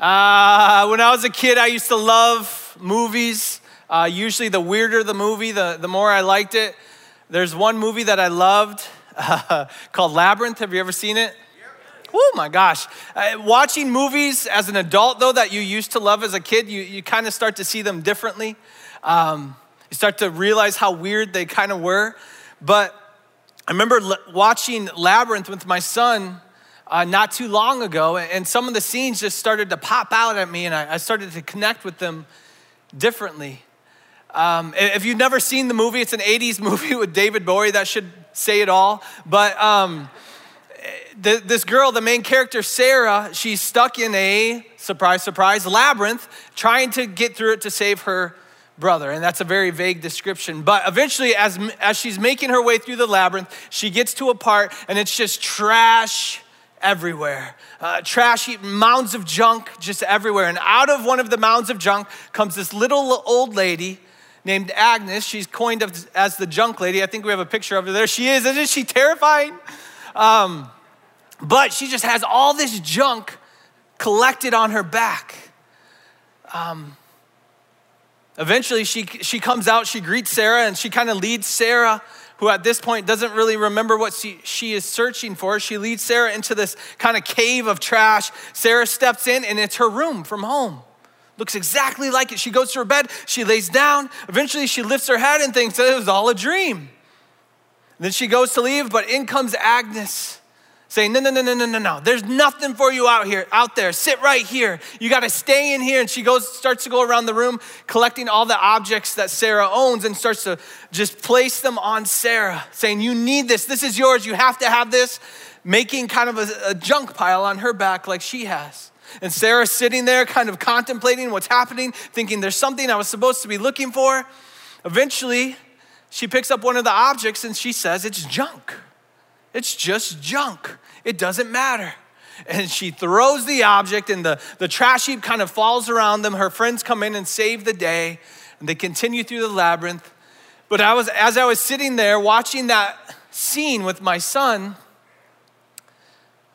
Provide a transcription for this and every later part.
Uh, when I was a kid, I used to love movies. Uh, usually, the weirder the movie, the, the more I liked it. There's one movie that I loved uh, called Labyrinth. Have you ever seen it? Oh my gosh. Uh, watching movies as an adult, though, that you used to love as a kid, you, you kind of start to see them differently. Um, you start to realize how weird they kind of were. But I remember l- watching Labyrinth with my son uh, not too long ago, and some of the scenes just started to pop out at me, and I, I started to connect with them differently. Um, if you've never seen the movie, it's an 80s movie with David Bowie, that should say it all. But um, the, this girl, the main character, Sarah, she's stuck in a, surprise, surprise, labyrinth, trying to get through it to save her brother. And that's a very vague description. But eventually, as, as she's making her way through the labyrinth, she gets to a part and it's just trash everywhere. Uh, trashy mounds of junk just everywhere. And out of one of the mounds of junk comes this little old lady named Agnes. She's coined as the junk lady. I think we have a picture of her there. She is. Isn't she terrifying? Um, but she just has all this junk collected on her back. Um, eventually, she, she comes out, she greets Sarah, and she kind of leads Sarah, who at this point doesn't really remember what she, she is searching for. She leads Sarah into this kind of cave of trash. Sarah steps in, and it's her room from home. Looks exactly like it. She goes to her bed, she lays down. Eventually, she lifts her head and thinks that it was all a dream. then she goes to leave, but in comes Agnes saying, No, no, no, no, no, no, no. There's nothing for you out here, out there. Sit right here. You got to stay in here. And she goes, starts to go around the room, collecting all the objects that Sarah owns and starts to just place them on Sarah, saying, You need this. This is yours. You have to have this, making kind of a, a junk pile on her back like she has. And Sarah's sitting there, kind of contemplating what's happening, thinking there's something I was supposed to be looking for. Eventually, she picks up one of the objects and she says, It's junk. It's just junk. It doesn't matter. And she throws the object, and the, the trash heap kind of falls around them. Her friends come in and save the day, and they continue through the labyrinth. But I was, as I was sitting there watching that scene with my son,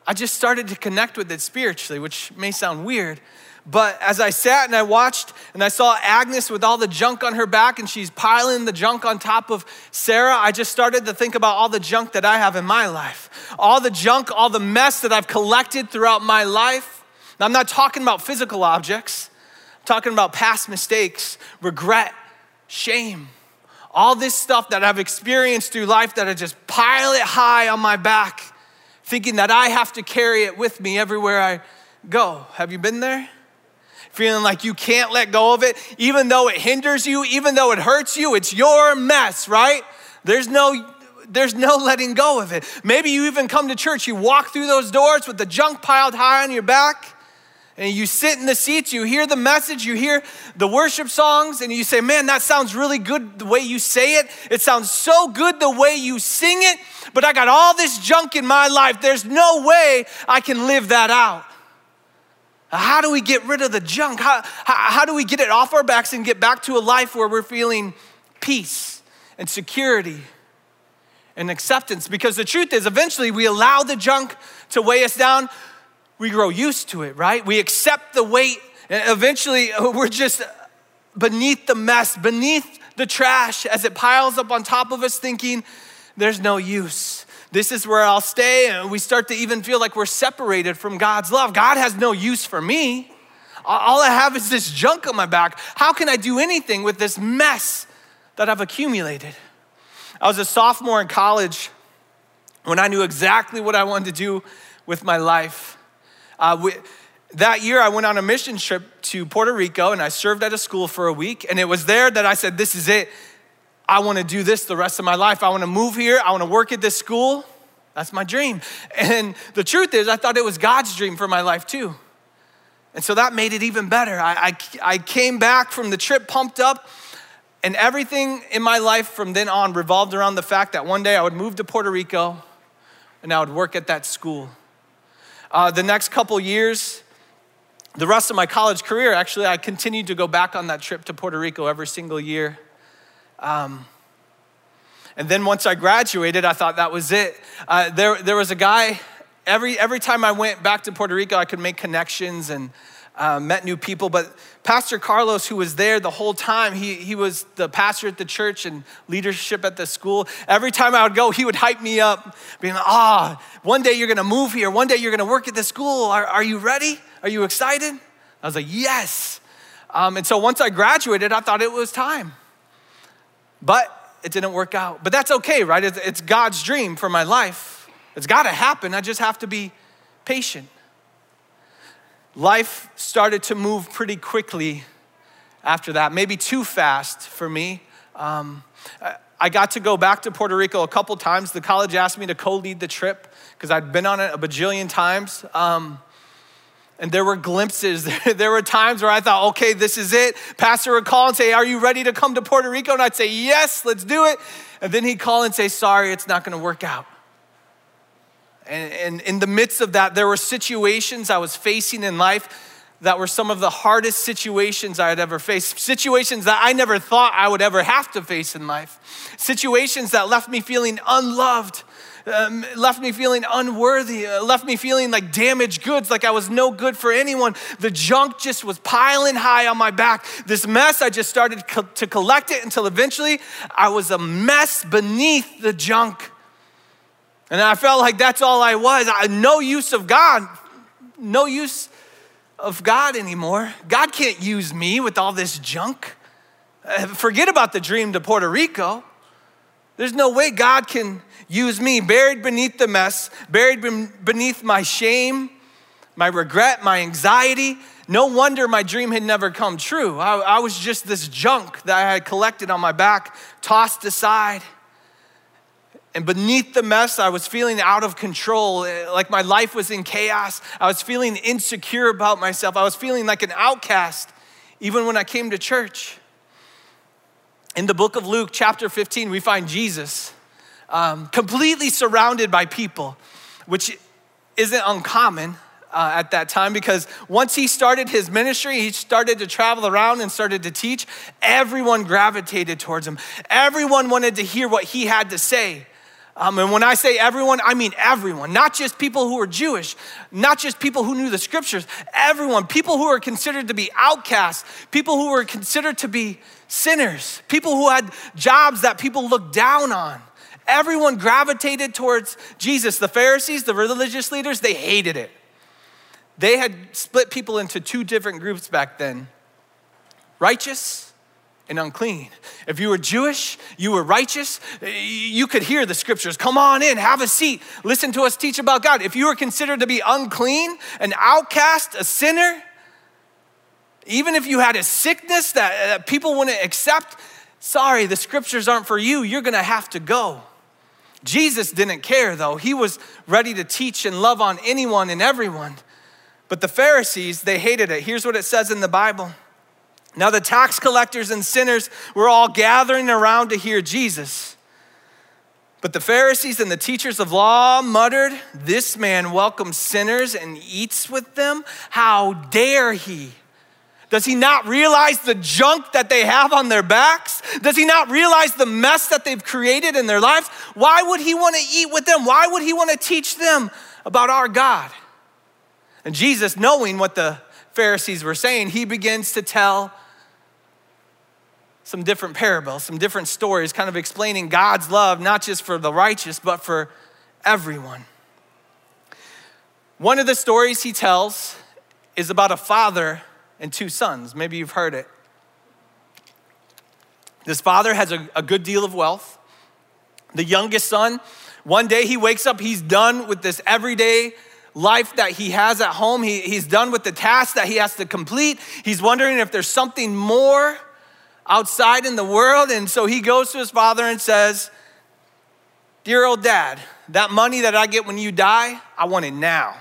I just started to connect with it spiritually, which may sound weird. But as I sat and I watched and I saw Agnes with all the junk on her back and she's piling the junk on top of Sarah, I just started to think about all the junk that I have in my life. All the junk, all the mess that I've collected throughout my life. Now, I'm not talking about physical objects, I'm talking about past mistakes, regret, shame. All this stuff that I've experienced through life that I just pile it high on my back, thinking that I have to carry it with me everywhere I go. Have you been there? Feeling like you can't let go of it, even though it hinders you, even though it hurts you, it's your mess, right? There's no there's no letting go of it. Maybe you even come to church, you walk through those doors with the junk piled high on your back, and you sit in the seats, you hear the message, you hear the worship songs, and you say, Man, that sounds really good the way you say it. It sounds so good the way you sing it, but I got all this junk in my life. There's no way I can live that out. How do we get rid of the junk? How, how, how, do we get it off our backs and get back to a life where we're feeling peace and security and acceptance? Because the truth is, eventually we allow the junk to weigh us down. We grow used to it, right? We accept the weight, and eventually we're just beneath the mess, beneath the trash as it piles up on top of us, thinking there's no use this is where I'll stay. And we start to even feel like we're separated from God's love. God has no use for me. All I have is this junk on my back. How can I do anything with this mess that I've accumulated? I was a sophomore in college when I knew exactly what I wanted to do with my life. Uh, we, that year, I went on a mission trip to Puerto Rico and I served at a school for a week. And it was there that I said, This is it. I want to do this the rest of my life. I want to move here. I want to work at this school. That's my dream. And the truth is, I thought it was God's dream for my life too. And so that made it even better. I, I, I came back from the trip pumped up, and everything in my life from then on revolved around the fact that one day I would move to Puerto Rico and I would work at that school. Uh, the next couple years, the rest of my college career, actually, I continued to go back on that trip to Puerto Rico every single year. Um, and then once I graduated, I thought that was it. Uh, there, there was a guy, every, every time I went back to Puerto Rico, I could make connections and uh, met new people. But Pastor Carlos, who was there the whole time, he, he was the pastor at the church and leadership at the school. Every time I would go, he would hype me up, being like, ah, oh, one day you're gonna move here, one day you're gonna work at the school. Are, are you ready? Are you excited? I was like, yes. Um, and so once I graduated, I thought it was time. But it didn't work out. But that's okay, right? It's, God's dream for my life. It's gotta happen. I just have to be patient. Life started to move pretty quickly after that, maybe too fast for me. Um, I got to go back to Puerto Rico a couple times. The college asked me to co lead the trip because I'd been on it a bajillion times. Um, and there were glimpses. there were times where I thought, okay, this is it. Pastor would call and say, Are you ready to come to Puerto Rico? And I'd say, Yes, let's do it. And then he'd call and say, Sorry, it's not going to work out. And, and in the midst of that, there were situations I was facing in life that were some of the hardest situations I had ever faced. Situations that I never thought I would ever have to face in life. Situations that left me feeling unloved, um, left me feeling unworthy, uh, left me feeling like damaged goods, like I was no good for anyone. The junk just was piling high on my back. This mess, I just started co- to collect it until eventually I was a mess beneath the junk. And I felt like that's all I was. I, no use of God, no use of God anymore. God can't use me with all this junk. Uh, forget about the dream to Puerto Rico. There's no way God can use me, buried beneath the mess, buried beneath my shame, my regret, my anxiety. No wonder my dream had never come true. I, I was just this junk that I had collected on my back, tossed aside. And beneath the mess, I was feeling out of control, like my life was in chaos. I was feeling insecure about myself. I was feeling like an outcast, even when I came to church. In the book of Luke, chapter 15, we find Jesus um, completely surrounded by people, which isn't uncommon. Uh, at that time because once he started his ministry, he started to travel around and started to teach. Everyone gravitated towards him. Everyone wanted to hear what he had to say. Um, and when I say everyone, I mean everyone, not just people who are Jewish, not just people who knew the scriptures, everyone, people who are considered to be outcasts, people who were considered to be sinners, people who had jobs that people looked down on. Everyone gravitated towards Jesus. The Pharisees, the religious leaders, they hated it. They had split people into two different groups back then righteous and unclean. If you were Jewish, you were righteous, eh, you could hear the scriptures. Come on in, have a seat, listen to us teach about God. If you were considered to be unclean, an outcast, a sinner, even if you had a sickness that, eh, that people wouldn't accept, sorry, the scriptures aren't for you, you're gonna have to go. Jesus didn't care though. He was ready to teach and love on anyone and everyone. But the Pharisees, they hated it. Here's what it says in the Bible. Now, the tax collectors and sinners were all gathering around to hear Jesus. But the Pharisees and the teachers of law muttered, This man welcomes sinners and eats with them. How dare he? Does he not realize the junk that they have on their backs? Does he not realize the mess that they've created in their lives? Why would he want to eat with them? Why would he want to teach them about our God? And Jesus, knowing what the Pharisees were saying, he begins to tell some different parables, some different stories, kind of explaining God's love, not just for the righteous, but for everyone. One of the stories he tells is about a father and two sons. Maybe you've heard it. This father has a, a good deal of wealth. The youngest son, one day he wakes up, he's done with this everyday life that he has at home. He, he's done with the tasks that he has to complete. He's wondering if there's something more outside in the world. And so he goes to his father and says, Dear old dad, that money that I get when you die, I want it now.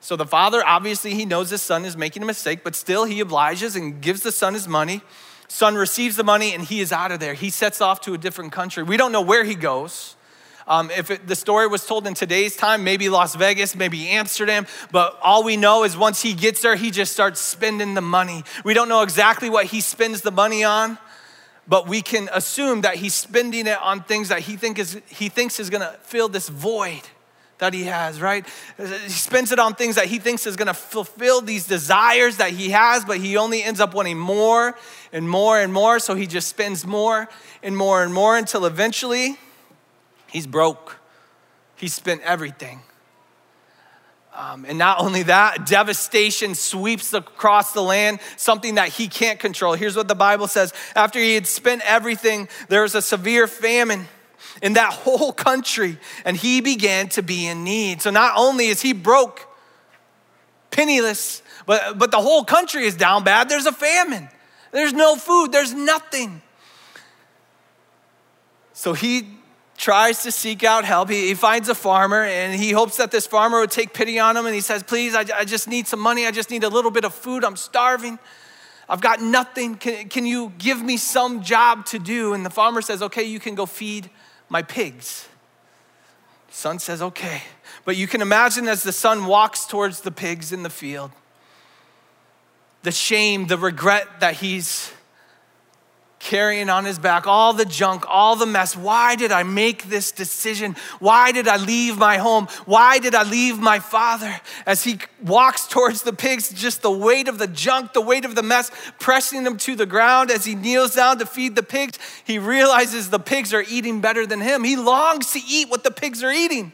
So the father, obviously, he knows his son is making a mistake, but still he obliges and gives the son his money. Son receives the money and he is out of there. He sets off to a different country. We don't know where he goes. Um, if it, the story was told in today's time, maybe Las Vegas, maybe Amsterdam, but all we know is once he gets there, he just starts spending the money. We don't know exactly what he spends the money on, but we can assume that he's spending it on things that he, think is, he thinks is gonna fill this void that he has, right? He spends it on things that he thinks is gonna fulfill these desires that he has, but he only ends up wanting more and more and more. So he just spends more and more and more until eventually he's broke. He spent everything. Um, and not only that, devastation sweeps across the land, something that he can't control. Here's what the Bible says After he had spent everything, there was a severe famine in that whole country, and he began to be in need. So not only is he broke, penniless, but, but the whole country is down bad. There's a famine, there's no food, there's nothing. So he tries to seek out help. He, he, finds a farmer and he hopes that this farmer would take pity on him. And he says, Please, I, I just need some money. I just need a little bit of food. I'm starving. I've got nothing. Can, can you give me some job to do? And the farmer says, Okay, you can go feed my pigs. Son says, Okay. But you can imagine as the son walks towards the pigs in the field, the shame, the regret that he's carrying on his back all the junk, all the mess. Why did I make this decision? Why did I leave my home? Why did I leave my father? As he walks towards the pigs, just the weight of the junk, the weight of the mess, pressing him to the ground. As he kneels down to feed the pigs, he realizes the pigs are eating better than him. He longs to eat what the pigs are eating.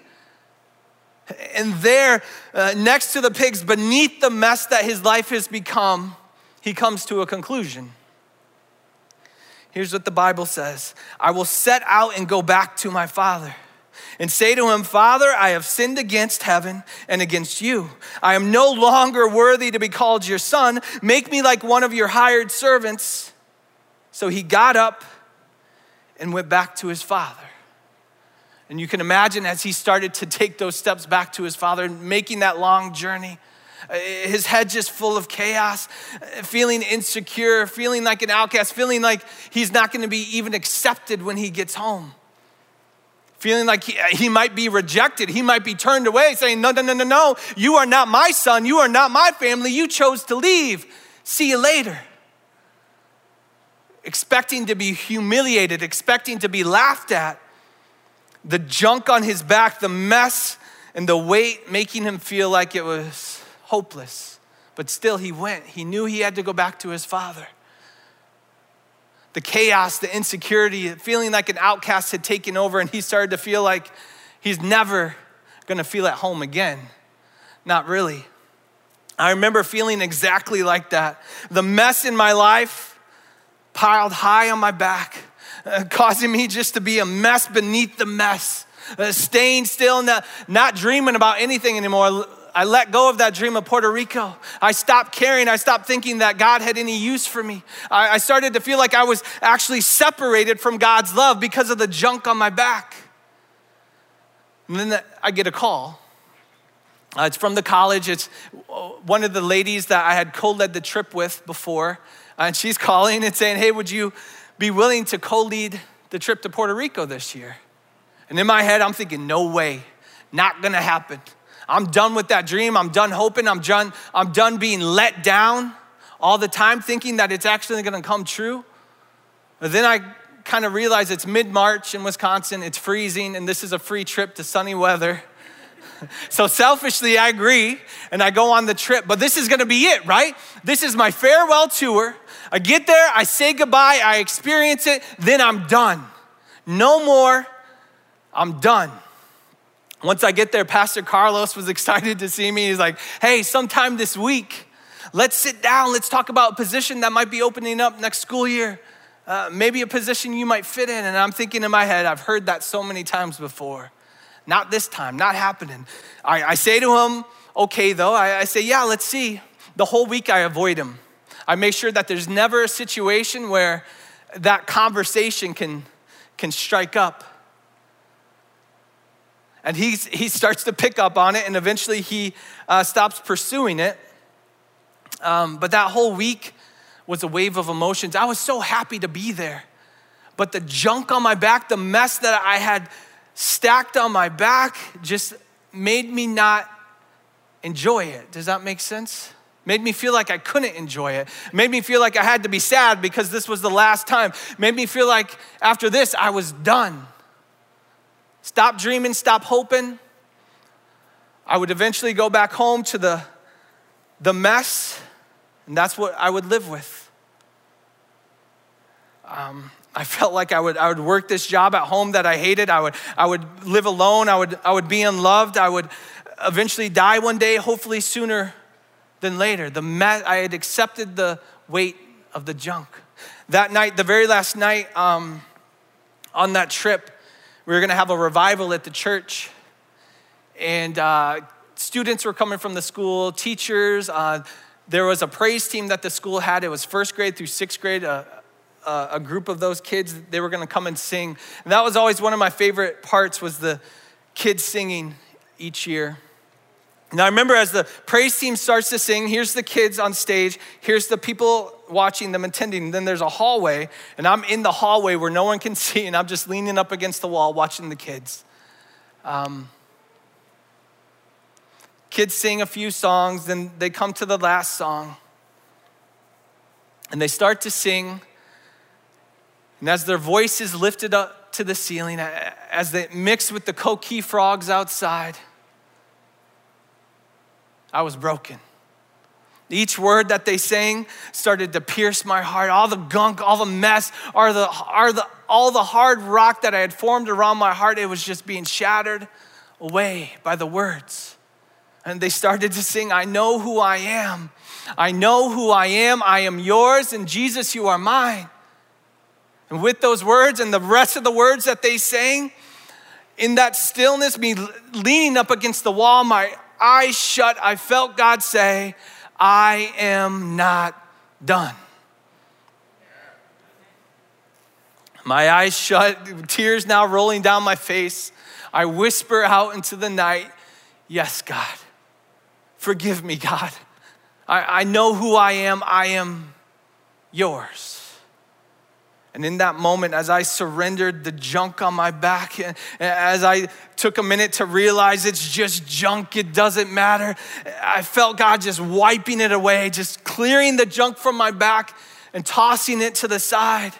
And there, uh, next to the pigs, beneath the mess that his life has become, he comes to a conclusion. Here's what the Bible says I will set out and go back to my father and say to him, Father, I have sinned against heaven and against you. I am no longer worthy to be called your son. Make me like one of your hired servants. So he got up and went back to his father. And you can imagine as he started to take those steps back to his father, making that long journey his head just full of chaos, uh, feeling insecure, feeling like an outcast, feeling like he's not going to be even accepted when he gets home. Feeling like he, he might be rejected, he might be turned away, saying, No, no, no, no, no, you are not my son, you are not my family, you chose to leave. See you later. Expecting to be humiliated, expecting to be laughed at. The junk on his back, the mess, and the weight making him feel like it was hopeless. But still, he went. He knew he had to go back to his father. The chaos, the insecurity, feeling like an outcast had taken over, and he started to feel like he's never gonna feel at home again. Not really. I remember feeling exactly like that. The mess in my life piled high on my back, uh, causing me just to be a mess beneath the mess, uh, staying still, not, not dreaming about anything anymore I let go of that dream of Puerto Rico. I stopped caring. I stopped thinking that God had any use for me. I, I started to feel like I was actually separated from God's love because of the junk on my back. And then I get a call. Uh, it's from the college. It's one of the ladies that I had co led the trip with before. And she's calling and saying, Hey, would you be willing to co lead the trip to Puerto Rico this year? And in my head, I'm thinking, No way, not gonna happen. I'm done with that dream. I'm done hoping. I'm done, I'm done being let down all the time, thinking that it's actually gonna come true. But then I kind of realize it's mid March in Wisconsin, it's freezing, and this is a free trip to sunny weather. So selfishly, I agree and I go on the trip, but this is gonna be it, right? This is my farewell tour. I get there, I say goodbye, I experience it, then I'm done. No more, I'm done. Once I get there, Pastor Carlos was excited to see me. He's like, hey, sometime this week, let's sit down. Let's talk about a position that might be opening up next school year. Uh, maybe a position you might fit in. And I'm thinking in my head, I've heard that so many times before. Not this time, not happening. I, I say to him, okay, though. I, I say, yeah, let's see. The whole week I avoid him. I make sure that there's never a situation where that conversation can, can strike up. And he's, he starts to pick up on it, and eventually he uh, stops pursuing it. Um, but that whole week was a wave of emotions. I was so happy to be there. But the junk on my back, the mess that I had stacked on my back, just made me not enjoy it. Does that make sense? Made me feel like I couldn't enjoy it. Made me feel like I had to be sad because this was the last time. Made me feel like after this I was done. Stop dreaming, stop hoping. I would eventually go back home to the, the mess, and that's what I would live with. Um, I felt like I would, I would work this job at home that I hated. I would, I would live alone. I would, I would be unloved. I would eventually die one day, hopefully sooner than later. The me- I had accepted the weight of the junk. That night, the very last night um, on that trip, we were going to have a revival at the church. And uh, students were coming from the school, teachers. Uh, there was a praise team that the school had. It was first grade through sixth grade. Uh, uh, a group of those kids they were going to come and sing and that was always one of my favorite parts was the kids singing each year now i remember as the praise team starts to sing here's the kids on stage here's the people watching them attending then there's a hallway and i'm in the hallway where no one can see and i'm just leaning up against the wall watching the kids. Um, kids sing a few songs then they come to the last song and they start to sing and as their voices lifted up to the ceiling, as they mix with the coqui frogs outside, I was broken. Each word that they sang started to pierce my heart. All the gunk, all the mess, all the, all the, all the hard rock that I had formed around my heart, it was just being shattered away by the words. And they started to sing, I know who I am. I know who I am. I am yours, and Jesus, you are mine. And with those words and the rest of the words that they sang, in that stillness, me leaning up against the wall, my eyes shut, I felt God say, I am not done. My eyes shut, tears now rolling down my face. I whisper out into the night, Yes, God. Forgive me, God. I, I know who I am. I am yours. And in that moment, as I surrendered the junk on my back, as I took a minute to realize it's just junk, it doesn't matter, I felt God just wiping it away, just clearing the junk from my back and tossing it to the side.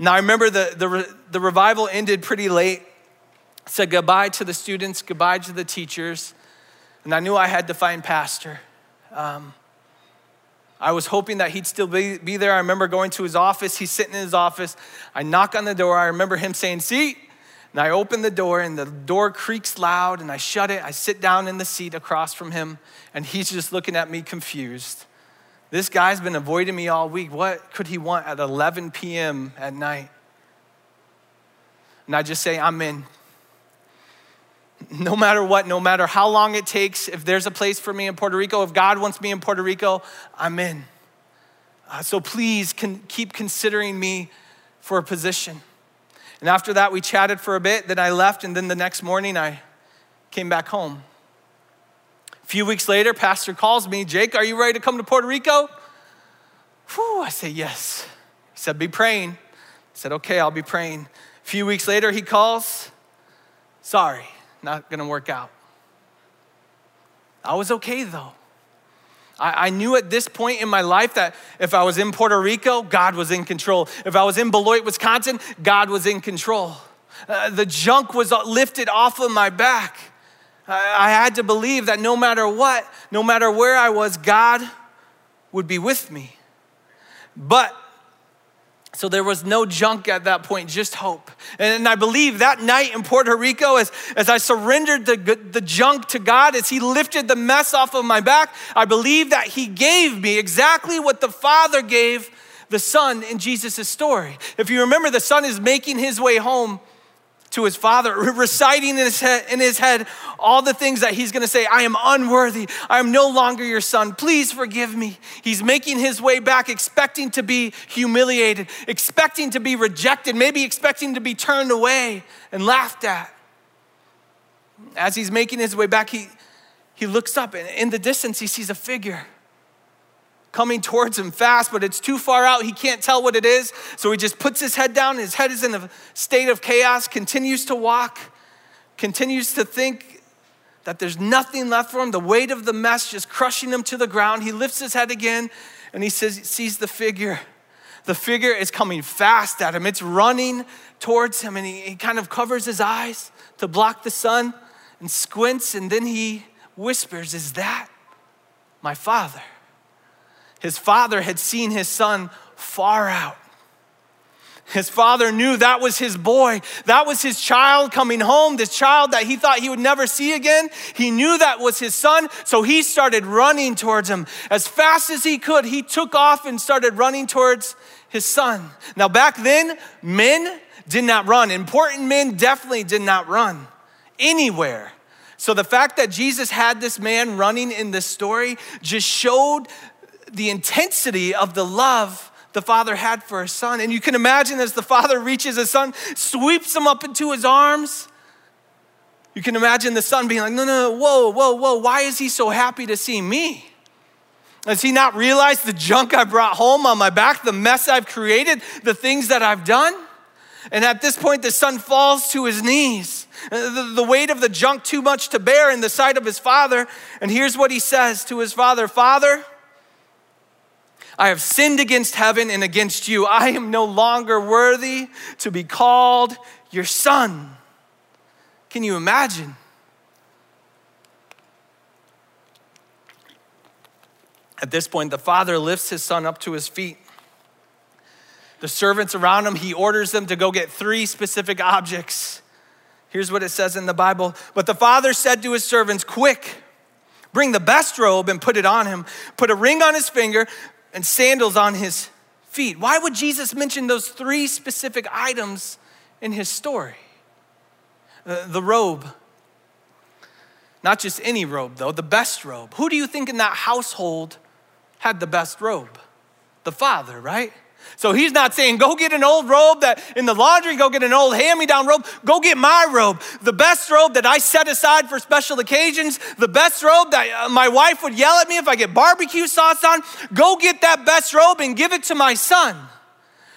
Now, I remember the, the, the revival ended pretty late. I said goodbye to the students, goodbye to the teachers, and I knew I had to find Pastor. Um, I was hoping that he'd still be, be there. I remember going to his office. He's sitting in his office. I knock on the door. I remember him saying, Seat. And I open the door, and the door creaks loud, and I shut it. I sit down in the seat across from him, and he's just looking at me confused. This guy's been avoiding me all week. What could he want at 11 p.m. at night? And I just say, I'm in no matter what, no matter how long it takes, if there's a place for me in Puerto Rico, if God wants me in Puerto Rico, I'm in. Uh, so please can keep considering me for a position. And after that, we chatted for a bit. Then I left, and then the next morning, I came back home. A few weeks later, Pastor calls me, Jake, are you ready to come to Puerto Rico? Whew, I say, yes. He said, be praying. I said, okay, I'll be praying. A few weeks later, he calls, sorry not gonna work out. I was okay though. I, I, knew at this point in my life that if I was in Puerto Rico, God was in control. If I was in Beloit, Wisconsin, God was in control. Uh, the junk was lifted off of my back. I, I had to believe that no matter what, no matter where I was, God would be with me. But so there was no junk at that point, just hope. And I believe that night in Puerto Rico, as, as I surrendered the, the junk to God, as He lifted the mess off of my back, I believe that He gave me exactly what the Father gave the Son in Jesus' story. If you remember, the Son is making his way home to his father, reciting in his, head, in his head all the things that he's gonna say I am unworthy. I am no longer your son. Please forgive me. He's making his way back, expecting to be humiliated, expecting to be rejected, maybe expecting to be turned away and laughed at. As he's making his way back, he, he looks up and in the distance, he sees a figure coming towards him fast, but it's too far out. He can't tell what it is. So he just puts his head down. His head is in a state of chaos, continues to walk, continues to think that there's nothing left for him. The weight of the mess just crushing him to the ground. He lifts his head again and he says, sees the figure. The figure is coming fast at him. It's running towards him, and he, he kind of covers his eyes to block the sun. and squints, and then he whispers, Is that my father? His father had seen his son far out. His father knew that was his boy. That was his child coming home, this child that he thought he would never see again. He knew that was his son, so he started running towards him. As fast as he could, he took off and started running towards his son. Now, back then, men did not run. Important men definitely did not run anywhere. So the fact that Jesus had this man running in this story just showed the intensity of the love the father had for his son. And you can imagine as the father reaches his son, sweeps him up into his arms. You can imagine the son being like, no, no, no, whoa, whoa, whoa, why is he so happy to see me? Does he not realize the junk I brought home on my back, the mess I've created, the things that I've done? And at this point, the son falls to his knees. The, the, weight of the junk too much to bear in the sight of his father. And here's what he says to his father Father, I have sinned against heaven and against you. I am no longer worthy to be called your son. Can you imagine? At this point, the father lifts his son up to his feet. The servants around him, he orders them to go get three specific objects. Here's what it says in the Bible. But the father said to his servants, Quick, bring the best robe and put it on him, put a ring on his finger, and sandals on his feet. Why would Jesus mention those three specific items in his story? The robe, not just any robe, though, the best robe. Who do you think in that household had the best robe? The father, right? So he's not saying, go get an old robe that in the laundry, go get an old hand me down robe, go get my robe, the best robe that I set aside for special occasions, the best robe that uh, my wife would yell at me if I get barbecue sauce on. Go get that best robe and give it to my son.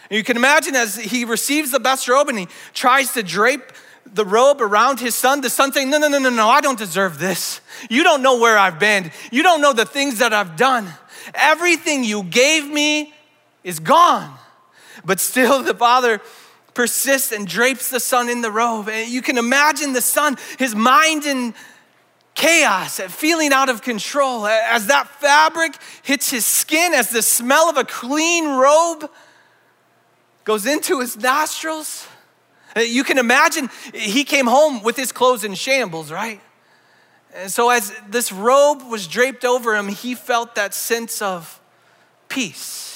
And you can imagine as he receives the best robe and he tries to drape the robe around his son, the son saying, No, no, no, no, no, I don't deserve this. You don't know where I've been. You don't know the things that I've done. Everything you gave me is gone. But still, the father persists and drapes the son in the robe. And you can imagine the son, his mind in chaos, feeling out of control. As that fabric hits his skin, as the smell of a clean robe goes into his nostrils. You can imagine he came home with his clothes in shambles, right? And so, as this robe was draped over him, he felt that sense of peace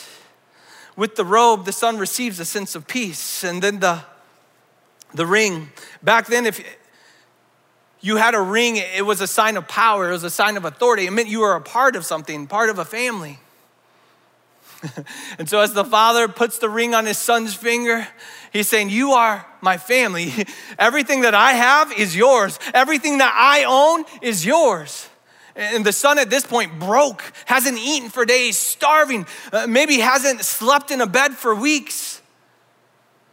with the robe, the son receives a sense of peace. And then the, the ring. Back then, if you had a ring, it was a sign of power, it was a sign of authority. It meant you were a part of something, part of a family. and so, as the father puts the ring on his son's finger, he's saying, You are my family. Everything that I have is yours, everything that I own is yours. And the son at this point broke, hasn't eaten for days, starving, uh, maybe hasn't slept in a bed for weeks.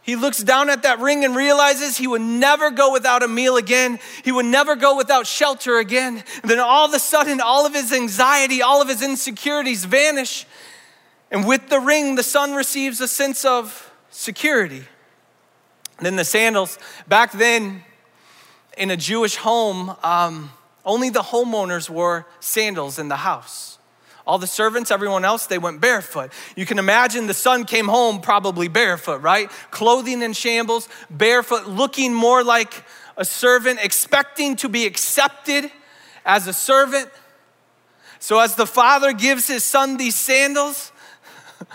He looks down at that ring and realizes he would never go without a meal again. He would never go without shelter again. And then all of a sudden, all of his anxiety, all of his insecurities vanish. And with the ring, the son receives a sense of security. And then the sandals, back then in a Jewish home, um, only the homeowners wore sandals in the house. All the servants, everyone else, they went barefoot. You can imagine the son came home probably barefoot, right? Clothing in shambles, barefoot, looking more like a servant, expecting to be accepted as a servant. So, as the father gives his son these sandals,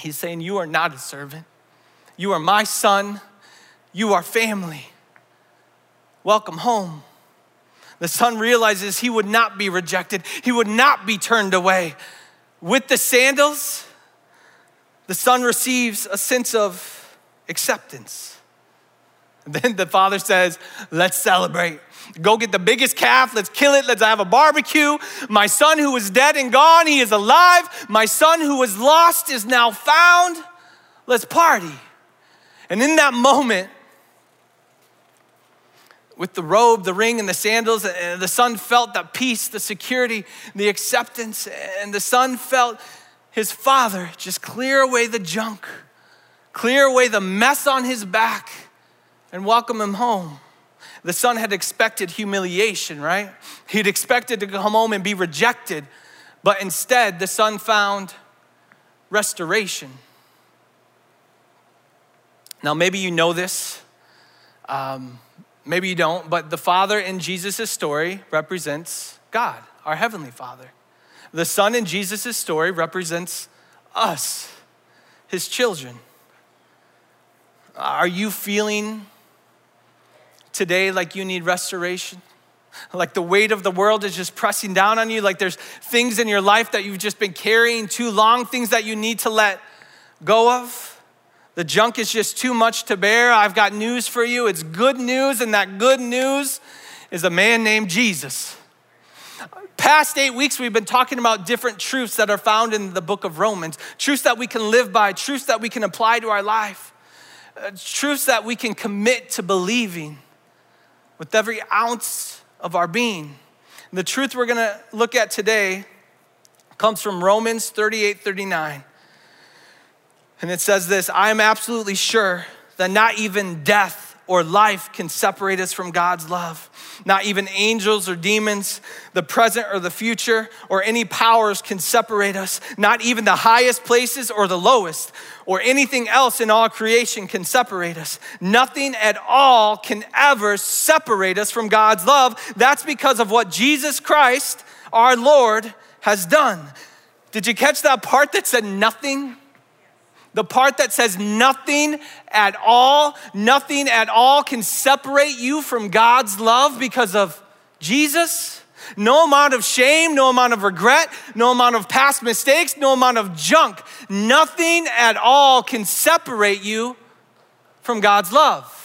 he's saying, You are not a servant. You are my son. You are family. Welcome home. The son realizes he would not be rejected, he would not be turned away. With the sandals, the son receives a sense of acceptance. Then the father says, Let's celebrate. Go get the biggest calf, let's kill it, let's have a barbecue. My son who was dead and gone, he is alive. My son who was lost is now found. Let's party. And in that moment, with the robe, the ring, and the sandals. And the son felt that peace, the security, the acceptance. And the son felt his father just clear away the junk, clear away the mess on his back, and welcome him home. The son had expected humiliation, right? He'd expected to come home and be rejected, but instead, the son found restoration. Now, maybe you know this, um, maybe you don't, but the father in Jesus' story represents God, our heavenly father. The son in Jesus' story represents us, his children. Are you feeling today like you need restoration? Like the weight of the world is just pressing down on you, like there's things in your life that you've just been carrying too long, things that you need to let go of. The junk is just too much to bear. I've got news for you. It's good news, and that good news is a man named Jesus past eight weeks, we've been talking about different truths that are found in the book of Romans, truths that we can live by, truths that we can apply to our life, uh, truths that we can commit to believing with every ounce of our being. And the truth we're gonna look at today comes from Romans 38 39. And it says this I am absolutely sure that not even death or life can separate us from God's love. Not even angels or demons, the present or the future, or any powers can separate us. Not even the highest places or the lowest, or anything else in all creation can separate us. Nothing at all can ever separate us from God's love. That's because of what Jesus Christ, our Lord, has done. Did you catch that part that said nothing? The part that says nothing at all, nothing at all can separate you from God's love because of Jesus. No amount of shame, no amount of regret, no amount of past mistakes, no amount of junk, nothing at all can separate you from God's love.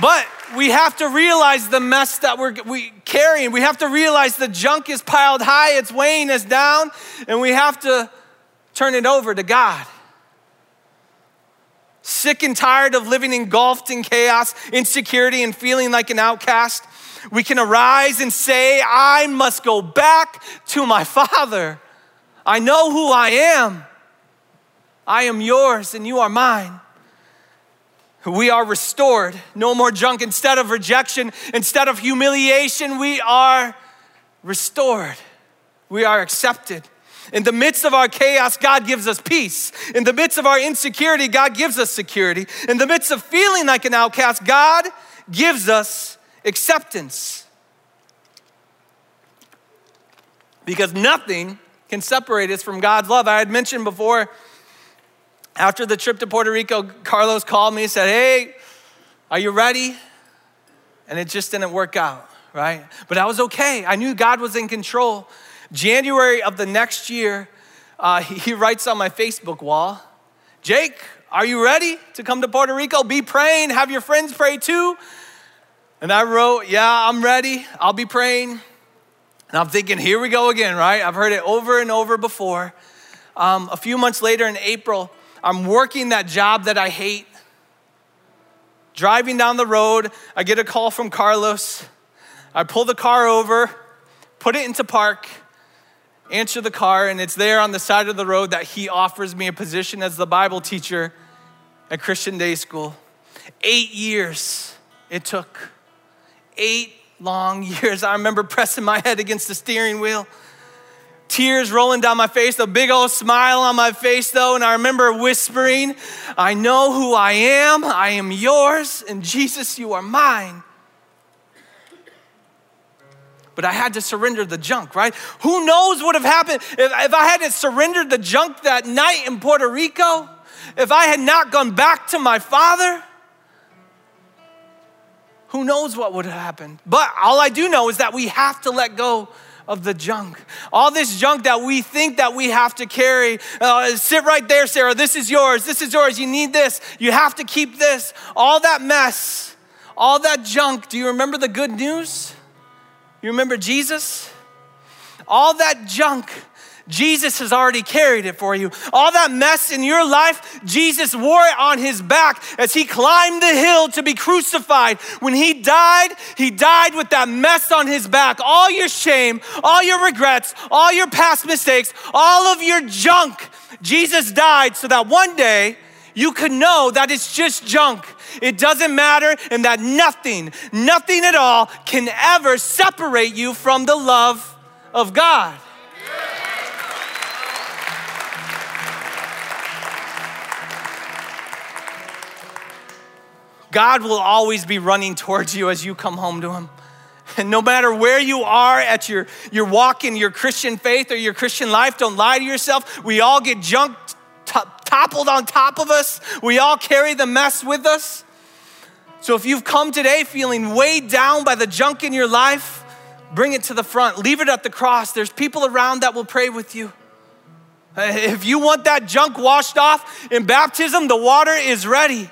But we have to realize the mess that we're we carrying. We have to realize the junk is piled high, it's weighing us down, and we have to turn it over to God. Sick and tired of living engulfed in chaos, insecurity, and feeling like an outcast, we can arise and say, I must go back to my Father. I know who I am. I am yours and you are mine. We are restored. No more junk. Instead of rejection, instead of humiliation, we are restored. We are accepted. In the midst of our chaos, God gives us peace. In the midst of our insecurity, God gives us security. In the midst of feeling like an outcast, God gives us acceptance. Because nothing can separate us from God's love. I had mentioned before, after the trip to Puerto Rico, Carlos called me and said, Hey, are you ready? And it just didn't work out, right? But I was okay. I knew God was in control. January of the next year, uh, he writes on my Facebook wall, Jake, are you ready to come to Puerto Rico? Be praying, have your friends pray too. And I wrote, Yeah, I'm ready. I'll be praying. And I'm thinking, Here we go again, right? I've heard it over and over before. Um, a few months later in April, I'm working that job that I hate. Driving down the road, I get a call from Carlos. I pull the car over, put it into park, answer the car, and it's there on the side of the road that he offers me a position as the Bible teacher at Christian Day School. Eight years it took. Eight long years. I remember pressing my head against the steering wheel, tears rolling down my face, a big old smile on my face, though. And I remember whispering, I know who I am. I am yours. And Jesus, you are mine but I had to surrender the junk, right? Who knows what would have happened if, if I hadn't surrendered the junk that night in Puerto Rico? If I had not gone back to my father? Who knows what would have happened? But all I do know is that we have to let go of the junk. All this junk that we think that we have to carry. Uh, sit right there, Sarah. This is yours. This is yours. You need this. You have to keep this. All that mess, all that junk. Do you remember the good news? You remember Jesus? All that junk, Jesus has already carried it for you. All that mess in your life, Jesus wore it on his back as he climbed the hill to be crucified. When he died, he died with that mess on his back. All your shame, all your regrets, all your past mistakes, all of your junk. Jesus died so that one day you could know that it's just junk it doesn't matter, and that nothing, nothing at all can ever separate you from the love of God. God will always be running towards you as you come home to Him. And no matter where you are at your, your walk in your Christian faith or your Christian life, don't lie to yourself. We all get junk t- toppled on top of us, we all carry the mess with us. So if you've come today feeling weighed down by the junk in your life, bring it to the front. Leave it at the cross. There's people around that will pray with you. If you want that junk washed off in baptism, the water is ready.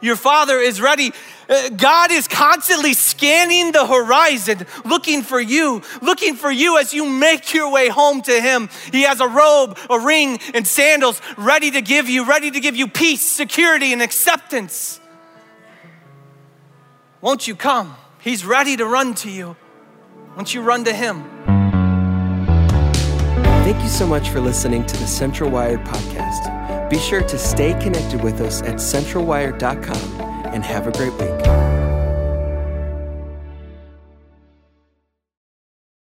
Your Father is ready. Uh, God is constantly scanning the horizon, looking for you, looking for you as you make your way home to Him. He has a robe, a ring, and sandals ready to give you, ready to give you peace, security, and acceptance. Won't you come? He's ready to run to you. Won't you run to Him? Thank you so much for listening to the Central Wired podcast. Be sure to stay connected with us at centralwire.com and have a great week.